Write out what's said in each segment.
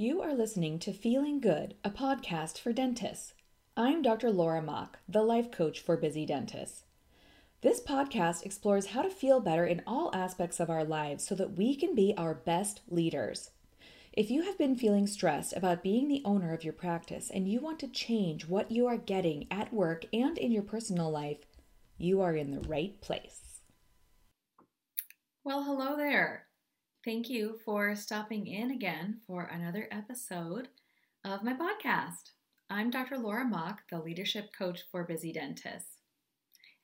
You are listening to Feeling Good, a podcast for dentists. I'm Dr. Laura Mock, the life coach for busy dentists. This podcast explores how to feel better in all aspects of our lives so that we can be our best leaders. If you have been feeling stressed about being the owner of your practice and you want to change what you are getting at work and in your personal life, you are in the right place. Well, hello there. Thank you for stopping in again for another episode of my podcast. I'm Dr. Laura Mock, the leadership coach for busy dentists.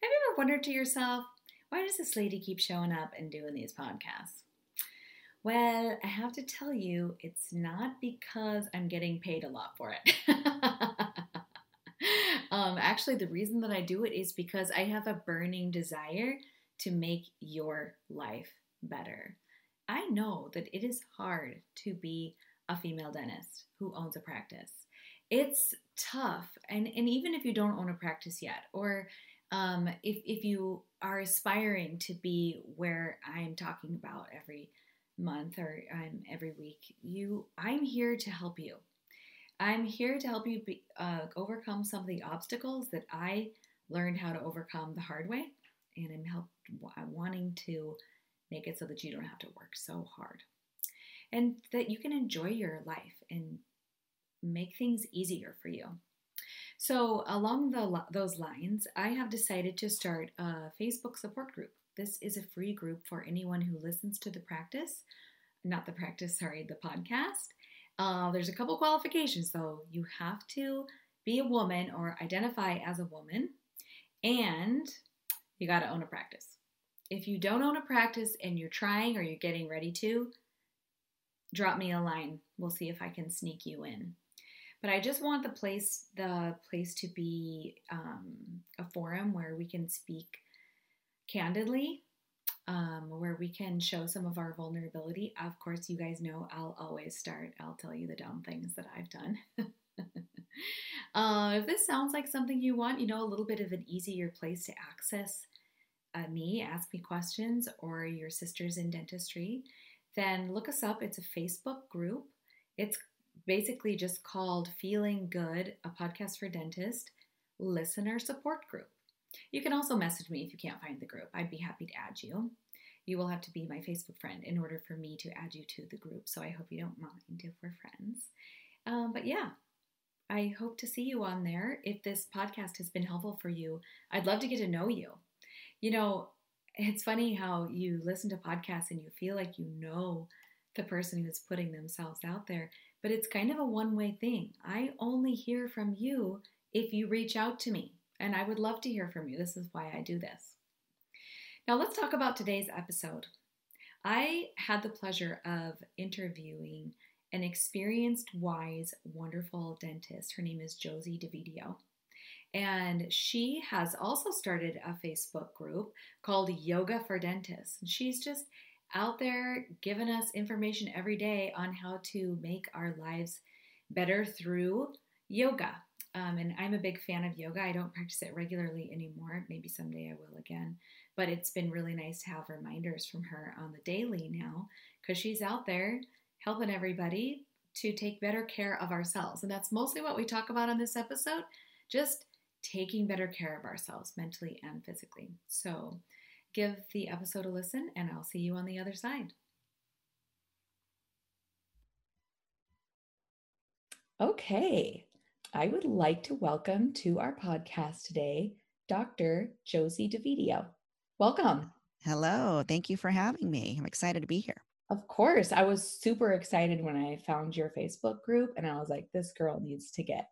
Have you ever wondered to yourself, why does this lady keep showing up and doing these podcasts? Well, I have to tell you, it's not because I'm getting paid a lot for it. um, actually, the reason that I do it is because I have a burning desire to make your life better. I know that it is hard to be a female dentist who owns a practice. It's tough, and, and even if you don't own a practice yet, or um, if, if you are aspiring to be where I'm talking about every month or um, every week, you I'm here to help you. I'm here to help you be, uh, overcome some of the obstacles that I learned how to overcome the hard way, and I'm help, wanting to make it so that you don't have to work so hard and that you can enjoy your life and make things easier for you. So, along the, those lines, I have decided to start a Facebook support group. This is a free group for anyone who listens to the practice, not the practice, sorry, the podcast. Uh, there's a couple qualifications though. You have to be a woman or identify as a woman, and you got to own a practice. If you don't own a practice and you're trying or you're getting ready to, drop me a line. We'll see if I can sneak you in. But I just want the place the place to be um, a forum where we can speak candidly, um, where we can show some of our vulnerability. Of course, you guys know I'll always start. I'll tell you the dumb things that I've done. uh, if this sounds like something you want, you know, a little bit of an easier place to access uh, me, ask me questions, or your sisters in dentistry, then look us up. It's a Facebook group. It's basically just called Feeling Good, a podcast for dentists listener support group. You can also message me if you can't find the group. I'd be happy to add you. You will have to be my Facebook friend in order for me to add you to the group. So I hope you don't mind if we're friends. Um, but yeah, I hope to see you on there. If this podcast has been helpful for you, I'd love to get to know you you know, it's funny how you listen to podcasts and you feel like you know the person who's putting themselves out there, but it's kind of a one way thing. I only hear from you if you reach out to me, and I would love to hear from you. This is why I do this. Now, let's talk about today's episode. I had the pleasure of interviewing an experienced, wise, wonderful dentist. Her name is Josie DeVidio. And she has also started a Facebook group called Yoga for Dentists. She's just out there giving us information every day on how to make our lives better through yoga. Um, and I'm a big fan of yoga. I don't practice it regularly anymore. Maybe someday I will again. But it's been really nice to have reminders from her on the daily now because she's out there helping everybody to take better care of ourselves. And that's mostly what we talk about on this episode. Just taking better care of ourselves mentally and physically. So, give the episode a listen, and I'll see you on the other side. Okay, I would like to welcome to our podcast today Dr. Josie DeVidio. Welcome. Hello, thank you for having me. I'm excited to be here. Of course, I was super excited when I found your Facebook group, and I was like, this girl needs to get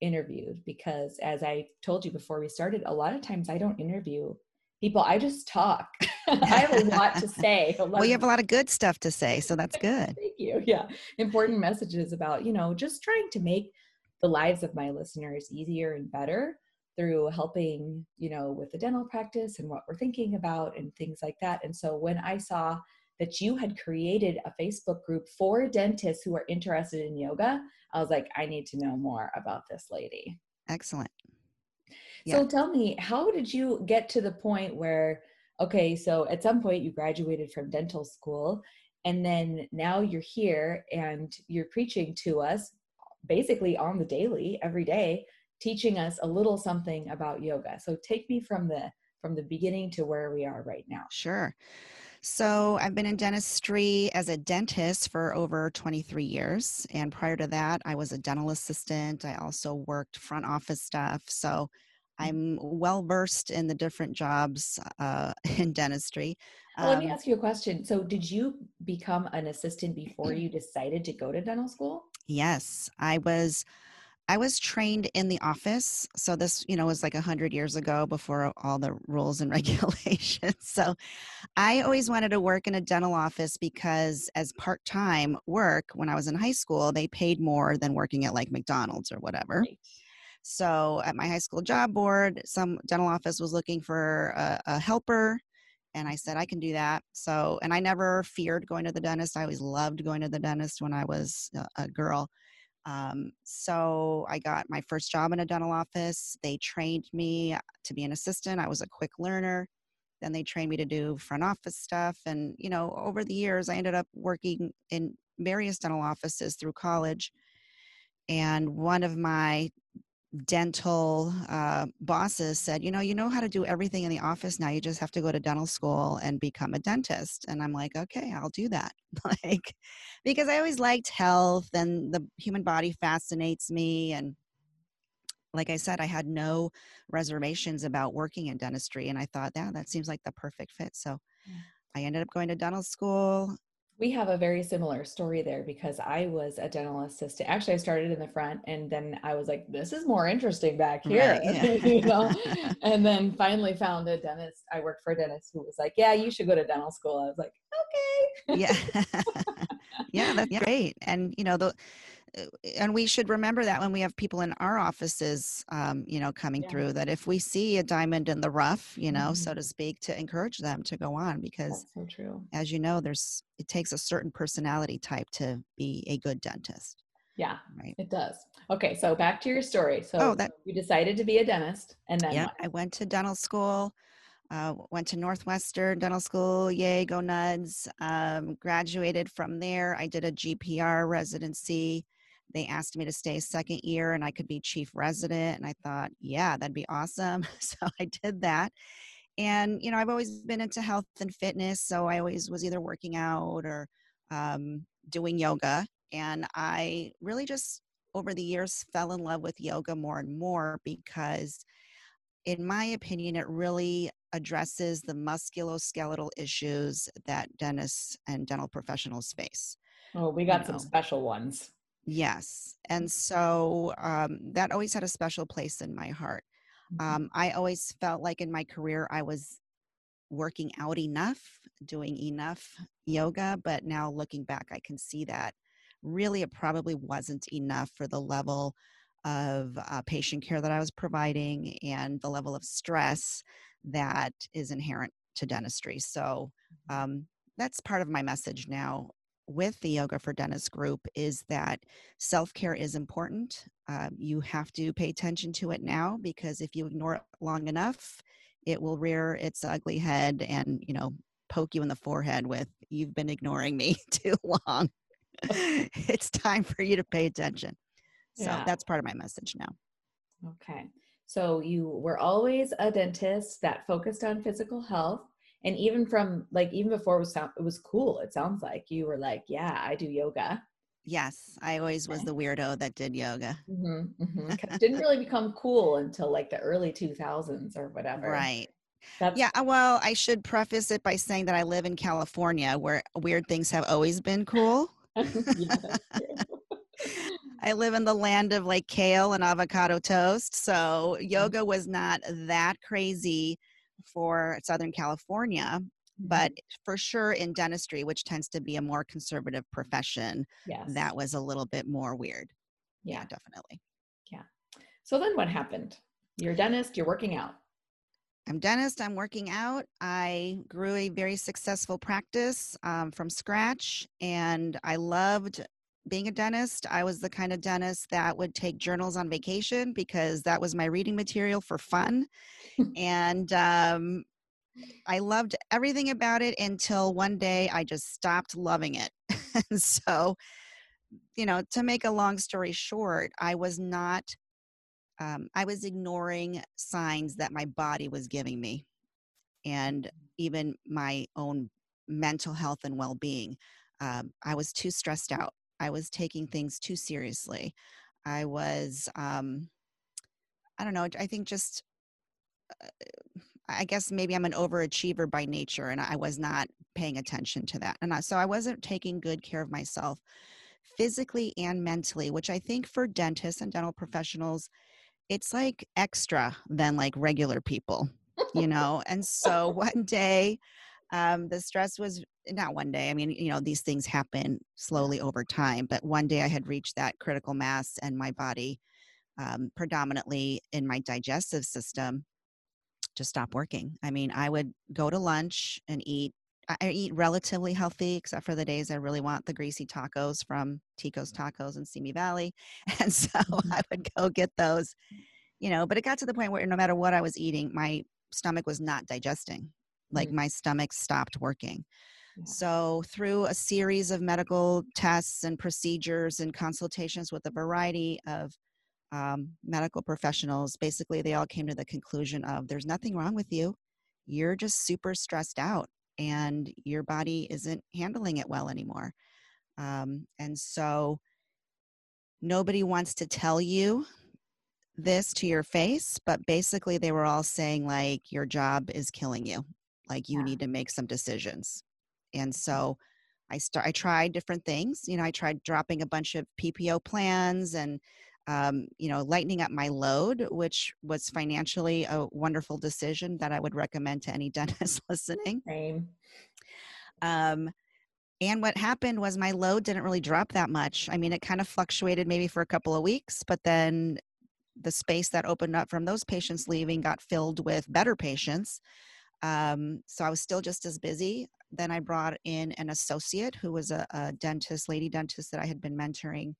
interviewed because as I told you before we started, a lot of times I don't interview people. I just talk. I have a lot to say. well, you have a lot of good stuff to say, so that's good. Thank you. Yeah. Important messages about, you know, just trying to make the lives of my listeners easier and better through helping, you know, with the dental practice and what we're thinking about and things like that. And so when I saw that you had created a Facebook group for dentists who are interested in yoga, I was like, I need to know more about this lady. Excellent. Yeah. So tell me, how did you get to the point where, okay, so at some point you graduated from dental school And then now you're here and you're preaching to us basically on the daily, every day, teaching us a little something about yoga. So take me from the from the beginning to where we are right now. Sure. So, I've been in dentistry as a dentist for over 23 years. And prior to that, I was a dental assistant. I also worked front office stuff. So, mm. I'm well versed in the different jobs uh, in dentistry. Well, let me um ask you a question. So, did you become an assistant before you decided to go to dental school? Yes, I was I was trained in the office. So this, you know, was like a hundred years ago before all the rules and regulations. So I always wanted to work in a dental office because as part-time work when I was in high school, they paid more than working at like McDonald's or whatever. Right. So at my high school job board, some dental office was looking for a, a helper and I said I can do that. So, and I never feared going to the dentist. I always loved going to the dentist when I was a, a girl. Um, so I got my first job in a dental office. They trained me to be an assistant. I was a quick learner. Then they trained me to do front office stuff. And, you know, over the years, I ended up working in various dental offices through college. And one of my dental uh, bosses said, you know, you know how to do everything in the office now. You just have to go to dental school and become a dentist. And I'm like, okay, I'll do that. like, because I always liked health and the human body fascinates me. And like I said, I had no reservations about working in dentistry. And I thought, yeah, that seems like the perfect fit. So I ended up going to dental school we have a very similar story there because I was a dental assistant. Actually, I started in the front and then I was like, this is more interesting back here. Right, yeah. you know? and then finally found a dentist. I worked for a dentist who was like, yeah, you should go to dental school. I was like, okay. yeah. yeah, that's great. And, you know, the, and we should remember that when we have people in our offices um, you know coming yeah. through that if we see a diamond in the rough you know mm-hmm. so to speak to encourage them to go on because That's so true as you know there's it takes a certain personality type to be a good dentist yeah right it does okay so back to your story so oh, that, you decided to be a dentist and then yeah i went to dental school uh, went to Northwestern Dental School, yay, go Nuds. Um, graduated from there. I did a GPR residency they asked me to stay second year and I could be chief resident. And I thought, yeah, that'd be awesome. so I did that. And, you know, I've always been into health and fitness. So I always was either working out or um, doing yoga. And I really just, over the years, fell in love with yoga more and more because, in my opinion, it really addresses the musculoskeletal issues that dentists and dental professionals face. Oh, we got you know. some special ones. Yes. And so um, that always had a special place in my heart. Mm-hmm. Um, I always felt like in my career I was working out enough, doing enough yoga, but now looking back, I can see that really it probably wasn't enough for the level of uh, patient care that I was providing and the level of stress that is inherent to dentistry. So mm-hmm. um, that's part of my message now with the Yoga for Dentists group is that self care is important. Um, you have to pay attention to it now because if you ignore it long enough, it will rear its ugly head and, you know, poke you in the forehead with, You've been ignoring me too long. it's time for you to pay attention. So yeah. that's part of my message now. Okay. So you were always a dentist that focused on physical health and even from like even before it was it was cool it sounds like you were like yeah i do yoga yes i always was the weirdo that did yoga mm-hmm, mm-hmm. didn't really become cool until like the early 2000s or whatever right that's- yeah, uh, well, I should preface it by saying that I live in California where weird things have always been cool. I live in the land of like kale and avocado toast. So mm. yoga was not that crazy for Southern California, but mm-hmm. for sure in dentistry, which tends to be a more conservative profession, yes. that was a little bit more weird. Yeah, yeah definitely. Yeah. So then what happened? You're a dentist, you're working out. I'm dentist. I'm working out. I grew a very successful practice um, from scratch, and I loved being a dentist. I was the kind of dentist that would take journals on vacation because that was my reading material for fun. and um, I loved everything about it until one day I just stopped loving it. so, you know, to make a long story short, I was not, um, I was ignoring signs that my body was giving me and even my own mental health and well being. Um, I was too stressed out. I was taking things too seriously. I was, um, I don't know, I think just, uh, I guess maybe I'm an overachiever by nature and I was not paying attention to that. And I, so I wasn't taking good care of myself physically and mentally, which I think for dentists and dental professionals, it's like extra than like regular people, you know? and so one day, um, the stress was not one day. I mean, you know, these things happen slowly over time, but one day I had reached that critical mass and my body, um, predominantly in my digestive system, just stopped working. I mean, I would go to lunch and eat. I eat relatively healthy, except for the days I really want the greasy tacos from Tico's Tacos in Simi Valley. And so mm-hmm. I would go get those, you know, but it got to the point where no matter what I was eating, my stomach was not digesting. Like mm-hmm. my stomach stopped working. So, through a series of medical tests and procedures and consultations with a variety of um, medical professionals, basically, they all came to the conclusion of there's nothing wrong with you. You're just super stressed out and your body isn't handling it well anymore. Um, and so, nobody wants to tell you this to your face, but basically, they were all saying, like, your job is killing you. Like, you yeah. need to make some decisions and so I start I tried different things. You know, I tried dropping a bunch of PPO plans and um, you know, lightening up my load, which was financially a wonderful decision that I would recommend to any dentist listening. Same. Um, and what happened was my load didn't really drop that much. I mean, it kind of fluctuated maybe for a couple of weeks, but then the space that opened up from those patients leaving got filled with better patients. Um, so I was still just as busy. Then I brought in an associate who was a, a dentist, lady dentist that I had been mentoring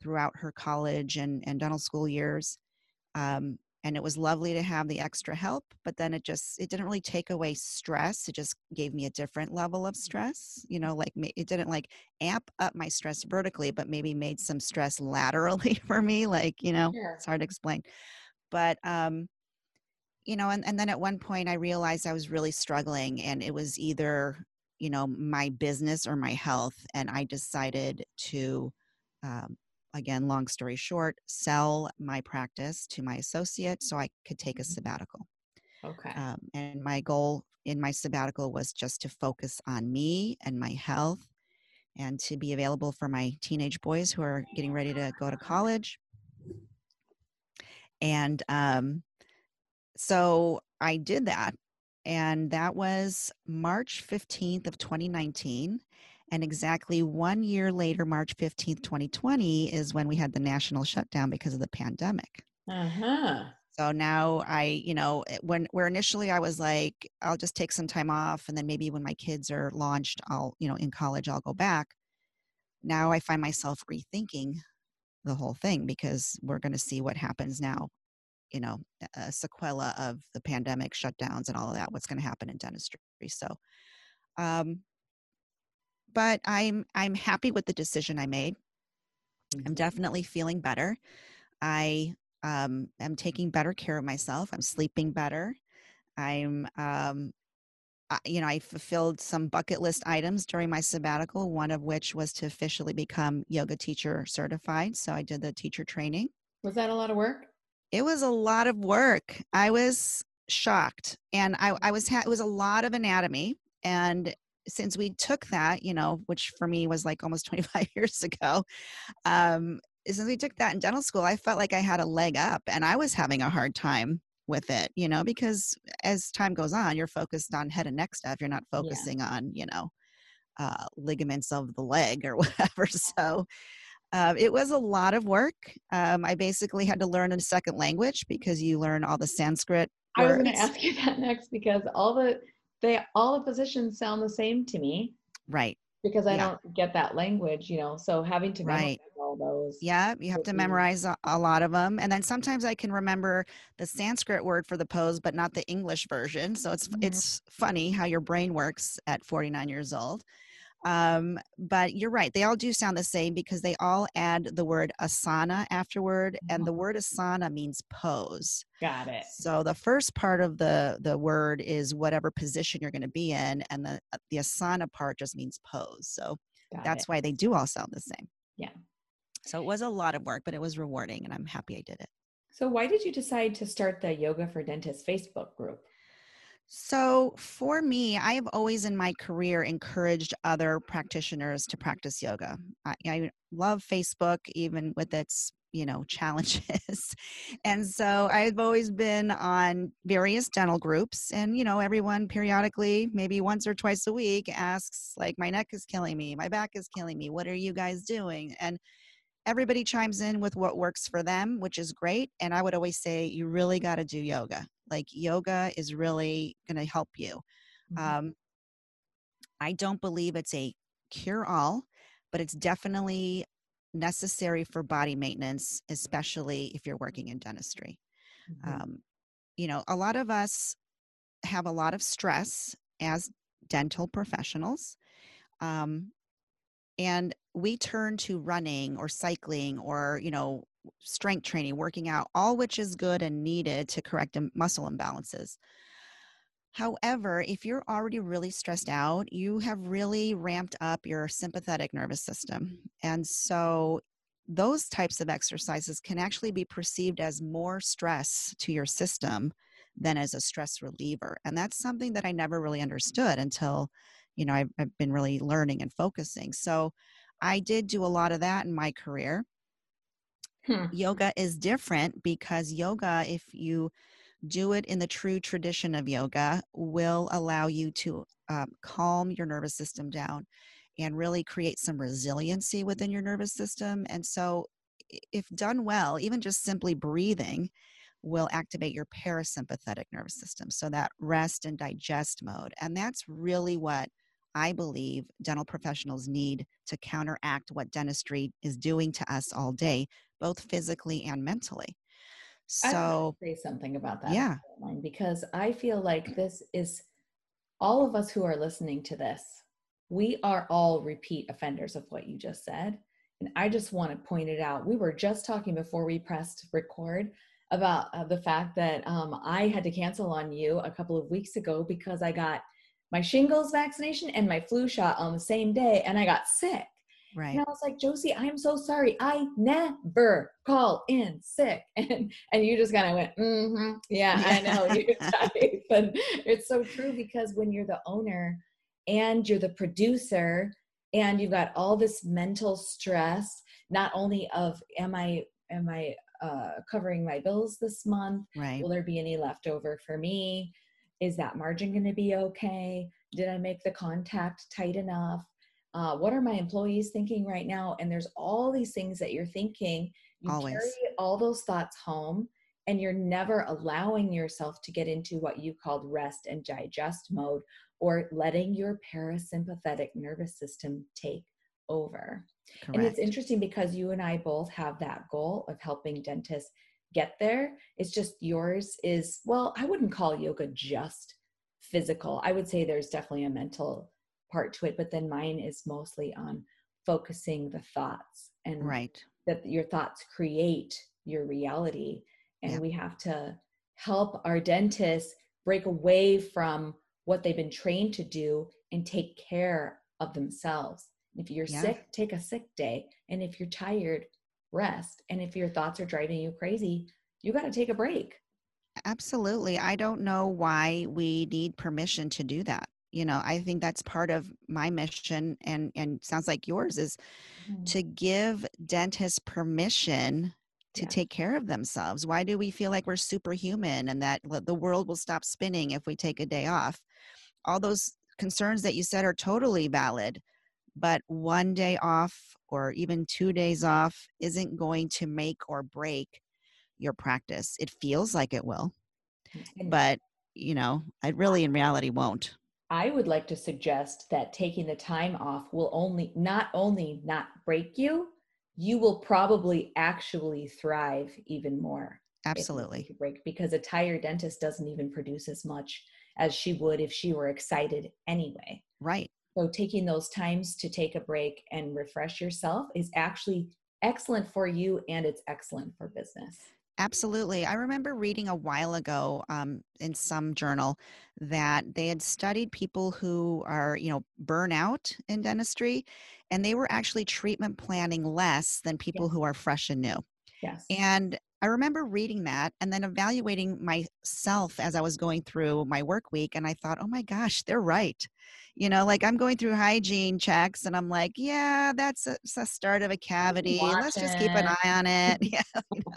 throughout her college and, and dental school years. Um, and it was lovely to have the extra help but then it just it didn't really take away stress it just gave me a different level of stress you know like it didn't like amp up my stress vertically but maybe made some stress laterally for me like you know sure. it's hard to explain but um you know and, and then at one point i realized i was really struggling and it was either you know my business or my health and i decided to um, again long story short sell my practice to my associate so i could take a mm-hmm. sabbatical. Okay. Um, and my goal in my sabbatical was just to focus on me and my health and to be available for my teenage boys who are getting ready to go to college. And um, so I did that. And that was March 15th of 2019. And exactly one year later, March 15th, 2020, is when we had the national shutdown because of the pandemic. Uh-huh. So now I, you know, when where initially I was like, I'll just take some time off and then maybe when my kids are launched, I'll, you know, in college, I'll go back. Now I find myself rethinking the whole thing because we're going to see what happens now you know a sequela of the pandemic shutdowns and all of that what's going to happen in dentistry so um but i'm i'm happy with the decision i made. I'm mm-hmm. definitely feeling better. I um am taking better care of myself. I'm sleeping better. I'm um I, you know i fulfilled some bucket list items during my sabbatical one of which was to officially become yoga teacher certified so i did the teacher training. Was that a lot of work it was a lot of work. I was shocked, and I, I was ha- it was a lot of anatomy. And since we took that, you know, which for me was like almost 25 years ago, um, since we took that in dental school, I felt like I had a leg up, and I was having a hard time with it, you know, because as time goes on, you're focused on head and neck stuff. You're not focusing yeah. on, you know, uh, ligaments of the leg or whatever. So uh, it was a lot of work. Um, I basically had to learn a second language because you learn all the Sanskrit. I was going to ask you that next because all the they all the positions sound the same to me. Right. Because I yeah. don't get that language, you know. So having to right. all those. Yeah, you have to memorize a, a, lot of them, and then sometimes I can remember the Sanskrit word for the pose, but not the English version. So it's mm-hmm. it's funny how your brain works at 49 years old. Um, but you're right; they all do sound the same because they all add the word asana afterward, and the mm-hmm. word asana means pose. Got it. So the first part of the the word is whatever position you're going to be in, and the uh, the asana part just means pose. So Got that's it. why they do all sound the same. Yeah. So it was a lot of work, but it was rewarding, and I'm happy I did it. So why did you decide to start the Yoga for Dentists Facebook group? So, for me, I have always in my career encouraged other practitioners to practice yoga. I, I love Facebook, even with its you know challenges. And so i've always been on various dental groups and you know everyone periodically maybe once or twice a week asks like my neck is killing me. My back is killing me. What are you guys doing? And everybody chimes in with what works for them which is great and i would always say you really got to do yoga like yoga is really going to help you. Mm-hmm. Um, I don't believe it's a cure all, but it's definitely necessary for body maintenance, especially if you're working in dentistry. Mm-hmm. Um, you know, a lot of us have a lot of stress as dental professionals. Um, and we turn to running or cycling or, you know, strength training, working out, all which is good and needed to correct muscle imbalances. However, if you're already really stressed out, you have really ramped up your sympathetic nervous system. And so those types of exercises can actually be perceived as more stress to your system than as a stress reliever. And that's something that I never really understood until, you know, I've, I've been really learning and focusing. So I did do a lot of that in my career. Hmm. Yoga is different because yoga, if you do it in the true tradition of yoga, will allow you to um, calm your nervous system down and really create some resiliency within your nervous system. And so, if done well, even just simply breathing will activate your parasympathetic nervous system. So, that rest and digest mode. And that's really what I believe dental professionals need to counteract what dentistry is doing to us all day, both physically and mentally. So say something about that. Yeah. Because I feel like this is all of us who are listening to this, we are all repeat offenders of what you just said. And I just want to point it out. We were just talking before we pressed record about uh, the fact that um, I had to cancel on you a couple of weeks ago because I got my shingles vaccination and my flu shot on the same day and I got sick. Right. And I was like, Josie, I'm so sorry. I never call in sick. And and you just kind of went, mm-hmm. Yeah, I know. And it's so true because when you're the owner and you're the producer and you've got all this mental stress, not only of am I am I uh, covering my bills this month? Right. Will there be any left over for me? Is that margin going to be okay? Did I make the contact tight enough? uh, what are my employees thinking right now and there's all these things that you're thinking you Always. carry all those thoughts home and you're never allowing yourself to get into what you called rest and digest mode or letting your parasympathetic nervous system take over Correct. and it's interesting because you and i both have that goal of helping dentists get there. It's just yours is well i wouldn't call yoga just physical. I would say there's definitely a mental part to it but then mine is mostly on focusing the thoughts and right. that your thoughts create your reality. And yeah. we have to help our dentists break away from what they've been trained to do and take care of themselves if you're yeah. sick take a sick day. And if you're tired rest. And if your thoughts are driving you crazy you got to take a break. Absolutely. I don't know why we need permission to do that. You know i think that's part of my mission and and sounds like yours is mm-hmm. to give dentists permission to yeah. take care of themselves. Why do we feel like we're superhuman and that the world will stop spinning if we take a day off? All those concerns that you said are totally valid but one day off or even two days off isn't going to make or break your practice it feels like it will mm, but you know it really in reality won't I would like to suggest that taking the time off will only not only not break you, you will probably actually thrive even more. Absolutely. Break because a tired dentist doesn't even produce as much as she would if she were excited anyway. Right. So taking those times to take a break and refresh yourself is actually excellent for you and it's excellent for business. Absolutely. I remember reading a while ago um, in some journal that they had studied people who are, you know, burnout in dentistry, and they were actually treatment planning less than people yes. who are fresh and new. Yes. And I remember reading that and then evaluating myself as I was going through my work week. And I thought, oh my gosh, they're right. You know, like I'm going through hygiene checks and I'm like, yeah, that's a, a start of a cavity. Watch Let's it. just keep an eye on it. yeah. You know,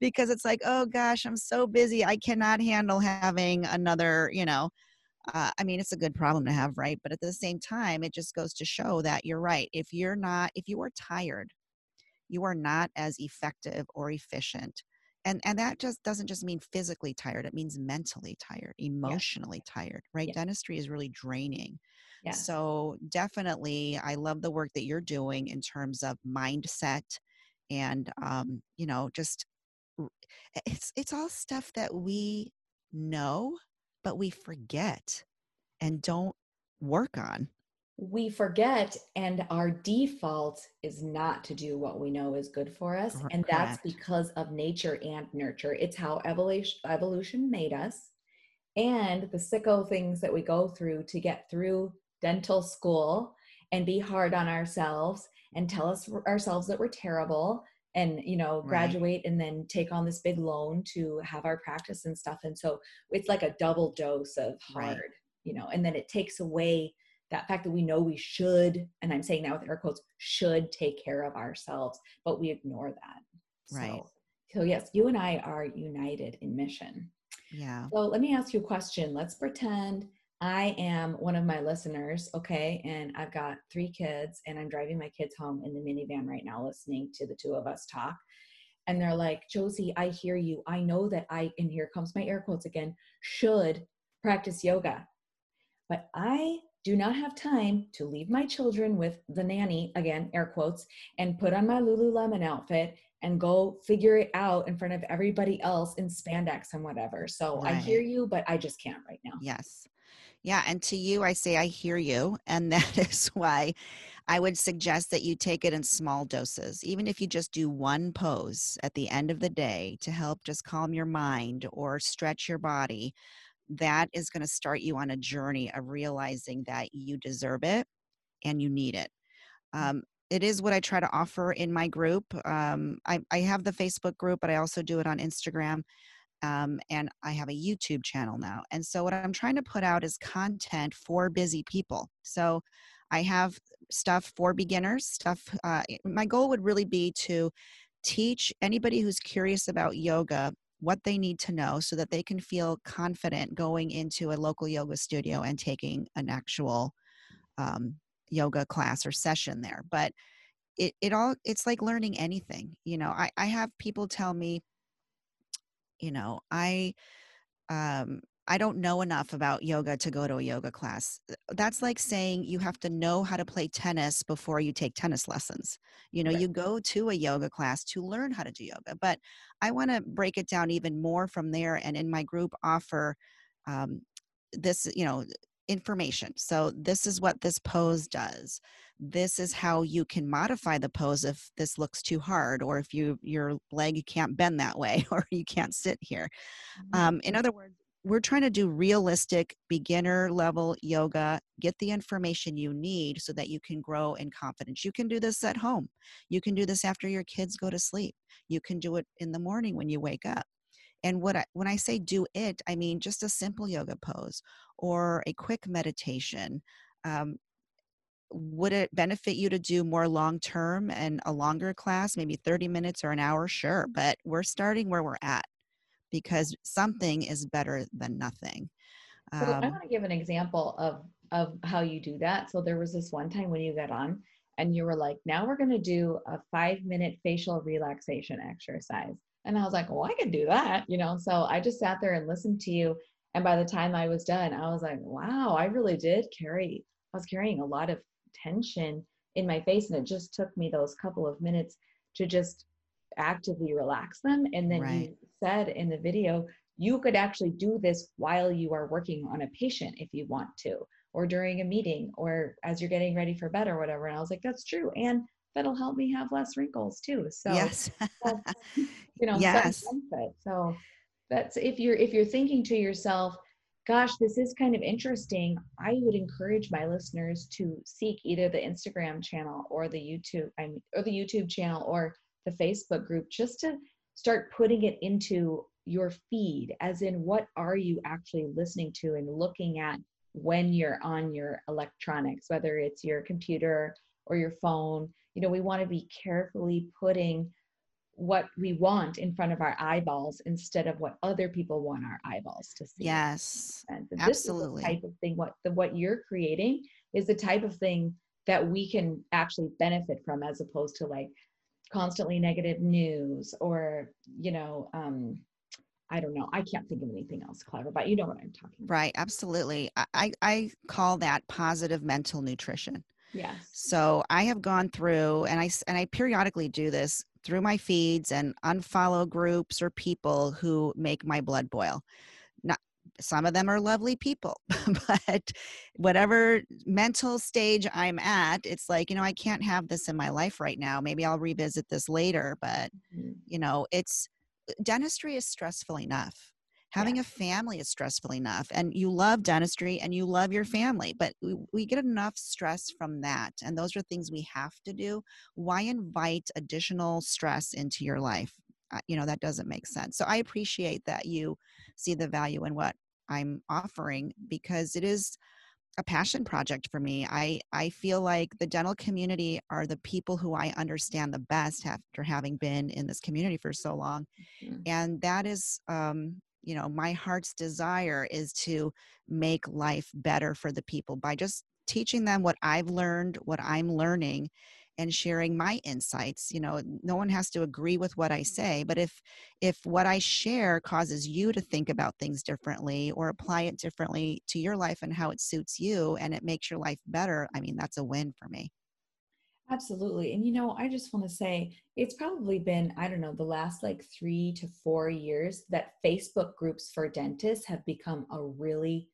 because it's like, oh gosh, I'm so busy. I cannot handle having another, you know, uh, I mean, it's a good problem to have, right? But at the same time, it just goes to show that you're right. If you're not, if you are tired, you are not as effective or efficient and and that just doesn't just mean physically tired it means mentally tired emotionally yeah. tired right yeah. dentistry is really draining yeah. so definitely i love the work that you're doing in terms of mindset and um, you know just it's it's all stuff that we know but we forget and don't work on we forget and our default is not to do what we know is good for us Correct. and that's because of nature and nurture it's how evolution evolution made us and the sicko things that we go through to get through dental school and be hard on ourselves and tell us ourselves that we're terrible and you know graduate right. and then take on this big loan to have our practice and stuff and so it's like a double dose of hard right. you know and then it takes away that fact that we know we should, and I'm saying that with air quotes, should take care of ourselves, but we ignore that. Right. So, so yes, you and I are united in mission. Yeah. So let me ask you a question. Let's pretend I am one of my listeners, okay, and I've got three kids, and I'm driving my kids home in the minivan right now, listening to the two of us talk. And they're like, Josie, I hear you. I know that I, and here comes my air quotes again, should practice yoga. But I do not have time to leave my children with the nanny, again, air quotes, and put on my Lululemon outfit and go figure it out in front of everybody else in spandex and whatever. So right. I hear you, but I just can't right now. Yes. Yeah. And to you, I say, I hear you. And that is why I would suggest that you take it in small doses, even if you just do one pose at the end of the day to help just calm your mind or stretch your body that is going to start you on a journey of realizing that you deserve it and you need it. Mm. Um, it is what I try to offer in my group. Um, I, I, have the Facebook group, but I also do it on Instagram. Um, and I have a YouTube channel now. And so, what I'm trying to put out is content for busy people. So, I have stuff for beginners, stuff. Uh, my goal would really be to teach anybody who's curious about yoga what they need to know so that they can feel confident going into a local yoga studio and taking an actual um, yoga class or session there. But it, it all it's like learning anything you know I, I have people tell me you know i um I don't know enough about yoga to go to a yoga class. That's like saying you have to know how to play tennis before you take tennis lessons. You know, right. you go to a yoga class to learn how to do yoga. But I want to break it down even more from there and in my group offer um, this, you know, information. So this is what this pose does. This is how you can modify the pose if this looks too hard or if you your leg can't bend that way or you can't sit here. Mm-hmm. Um, in other words, we're trying to do realistic beginner level yoga get the information you need so that you can grow in confidence. You can do this at home. You can do this after your kids go to sleep. You can do it in the morning when you wake up. And what I, when i say do it i mean just a simple yoga pose or a quick meditation. Um, would it benefit you to do more long term and a longer class maybe 30 minutes or an hour? Sure but we're starting where we're at because something is better than nothing. Um, so I want to give an example of of how you do that. So there was this one time when you got on and you were like, now we're going to do a five minute facial relaxation exercise. And I was like, well, I can do that, you know? So I just sat there and listened to you. And by the time I was done, I was like, wow, I really did carry, I was carrying a lot of tension in my face and it just took me those couple of minutes to just actively relax them and then Right. you said in the video you could actually do this while you are working on a patient if you want to or during a meeting or as you're getting ready for bed or whatever and i was like that's true and that'll help me have less wrinkles too so yes. you know Yes. so that's if you're if you're thinking to yourself gosh this is kind of interesting i would encourage my listeners to seek either the instagram channel or the youtube I mean, or the youtube channel or the facebook group just to start putting it into your feed as in what are you actually listening to and looking at when you're on your electronics whether it's your computer or your phone you know we want to be carefully putting what we want in front of our eyeballs instead of what other people want our eyeballs to see. yes. And this absolutely. is the type of thing what the what you're creating is the type of thing that we can actually benefit from as opposed to like constantly negative news or you know um I don't know. I can't think of anything else clever, but you know what I'm talking about. Right. Absolutely. I, I, call that positive mental nutrition. Yes. So I have gone through and I and I periodically do this through my feeds and unfollow groups or people who make my blood boil. Some of them are lovely people, but whatever mental stage I'm at, it's like, you know, I can't have this in my life right now. Maybe I'll revisit this later, but Mhm. you know, it's dentistry is stressful enough. Having a family is stressful enough, and you love dentistry and you love your family, but we, we get enough stress from that. And those are things we have to do. Why invite additional stress into your life? You know, that doesn't make sense. So I appreciate that you see the value in what I'm offering because it is a passion project for me. I I feel like the dental community are the people who I understand the best after having been in this community for so long, Mhm. and that is, um, you know, my heart's desire is to make life better for the people by just teaching them what I've learned, what I'm learning, and sharing my insights. You know, no one has to agree with what I mm-hmm. say, but if if what I share causes you to think about things differently or apply it differently to your life and how it suits you and it makes your life better, I mean, that's a win for me. Absolutely. And you know, I just want to say it's probably been, I don't know, the last like three to four years that Facebook groups for dentists have become a really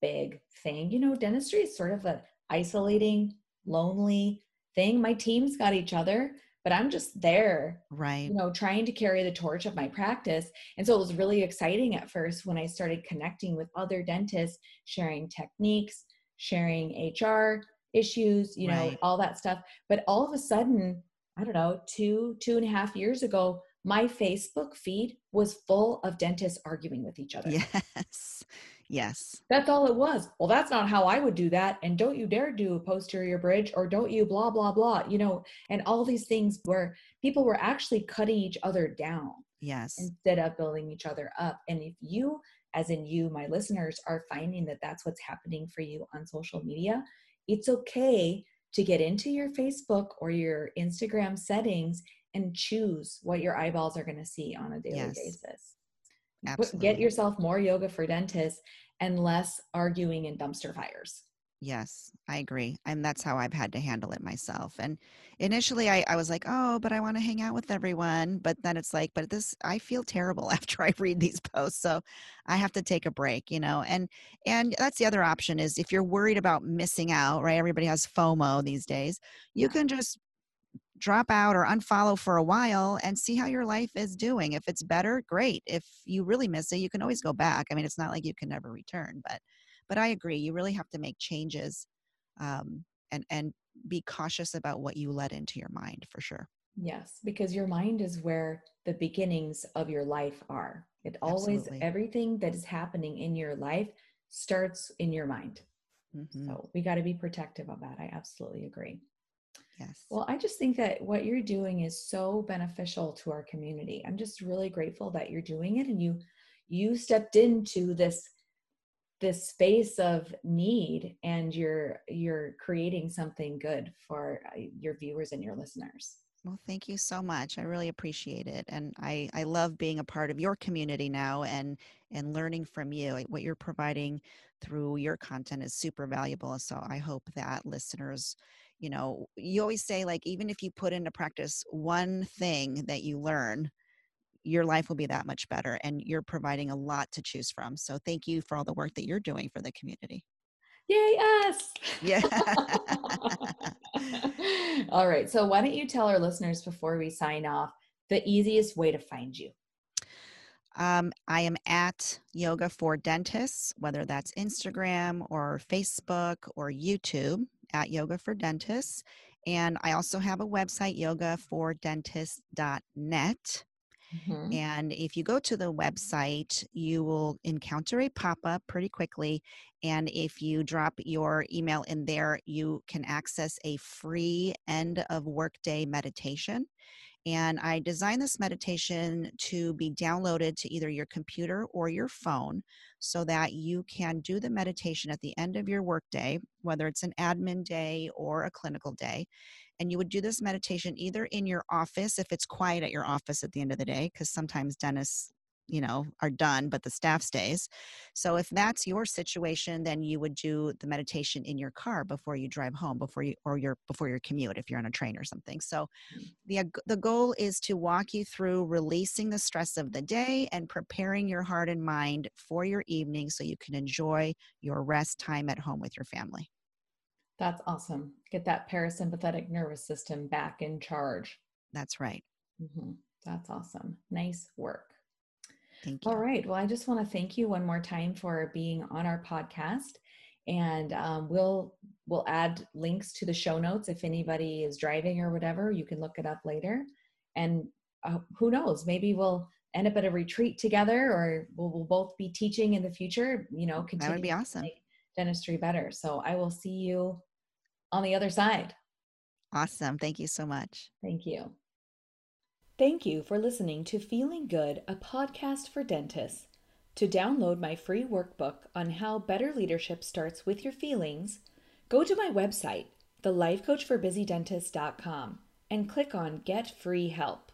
big thing. You know, dentistry is sort of a isolating, lonely thing. My team's got each other, but I'm just there, Right. you know, trying to carry the torch of my practice. And so it was really exciting at first when I started connecting with other dentists, sharing techniques, sharing HR issues, you know, Right. all that stuff. But all of a sudden, I don't know, two, two and a half years ago, my Facebook feed was full of dentists arguing with each other. Yes. Yes. That's all it was. Well, that's not how I would do that. And don't you dare do a posterior bridge or don't you blah, blah, blah, you know, and all these things where people were actually cutting each other down Yes. instead of building each other up. And if you, as in you, my listeners, are finding that that's what's happening for you on social media, it's okay to get into your Facebook or your Instagram settings and choose what your eyeballs are going to see on a daily Yes. basis. Absolutely. get yourself more yoga for dentists and less arguing in dumpster fires. Yes, I agree. And that's how I've had to handle it myself. And initially I, I was like, oh, but I want to hang out with everyone. But then it's like, but this I feel terrible after I read these posts. So I have to take a break, you know. And and that's the other option is if you're worried about missing out, right? Everybody has FOMO these days. You can just drop out or unfollow for a while and see how your life is doing. If it's better, great. If you really miss it, you can always go back. I mean, it's not like you can never return, but but I agree. You really have to make changes um, and and be cautious about what you let into your mind for sure. Yes, because your mind is where the beginnings of your life are. It always, Absolutely. everything that is happening in your life starts in your mind. Mhm. So we got to be protective of that. I absolutely agree. Yes. Well, I just think that what you're doing is so beneficial to our community. I'm just really grateful that you're doing it and you you stepped into this this space of need and you're you're creating something good for uh, your viewers and your listeners. Well, thank you so much. I really appreciate it, and I I love being a part of your community now and and learning from you. What you're providing through your content is super valuable. So I hope that listeners, you know, you always say, like, even if you put into practice one thing that you learn, your life will be that much better. And you're providing a lot to choose from. So thank you for all the work that you're doing for the community. Yay, us! Yeah. all right. So, why don't you tell our listeners before we sign off the easiest way to find you? Um, I am at Yoga for Dentists, whether that's Instagram or Facebook or YouTube at Yoga for Dentists. And I also have a website, yogafordentists.net. Mm-hmm. And if you go to the website, you will encounter a pop up pretty quickly. And if you drop your email in there, you can access a free end of workday meditation. And I designed this meditation to be downloaded to either your computer or your phone so that you can do the meditation at the end of your workday, whether it's an admin day or a clinical day. And you would do this meditation either in your office, if it's quiet at your office at the end of the day, because sometimes dentists you know are done but the staff stays. So if that's your situation then you would do the meditation in your car before you drive home before you or your before your commute if you're on a train or something. So the the goal is to walk you through releasing the stress of the day and preparing your heart and mind for your evening so you can enjoy your rest time at home with your family. That's awesome. Get that parasympathetic nervous system back in charge. That's right. Mm-hmm. that's awesome. Nice work Thank you. All right. Well, I just want to thank you one more time for being on our podcast, and um, we'll we'll add links to the show notes if anybody is driving or whatever. You can look it up later, and uh, who knows? Maybe we'll end up at a retreat together, or we'll, we'll both be teaching in the future. You know, continue that would be awesome. dentistry better. So I will see you on the other side. Awesome. Thank you so much. Thank you. Thank you for listening to Feeling Good, a podcast for dentists. To download my free workbook on how better leadership starts with your feelings, go to my website, thelifecoachforbusydentist.com, and click on Get Free Help.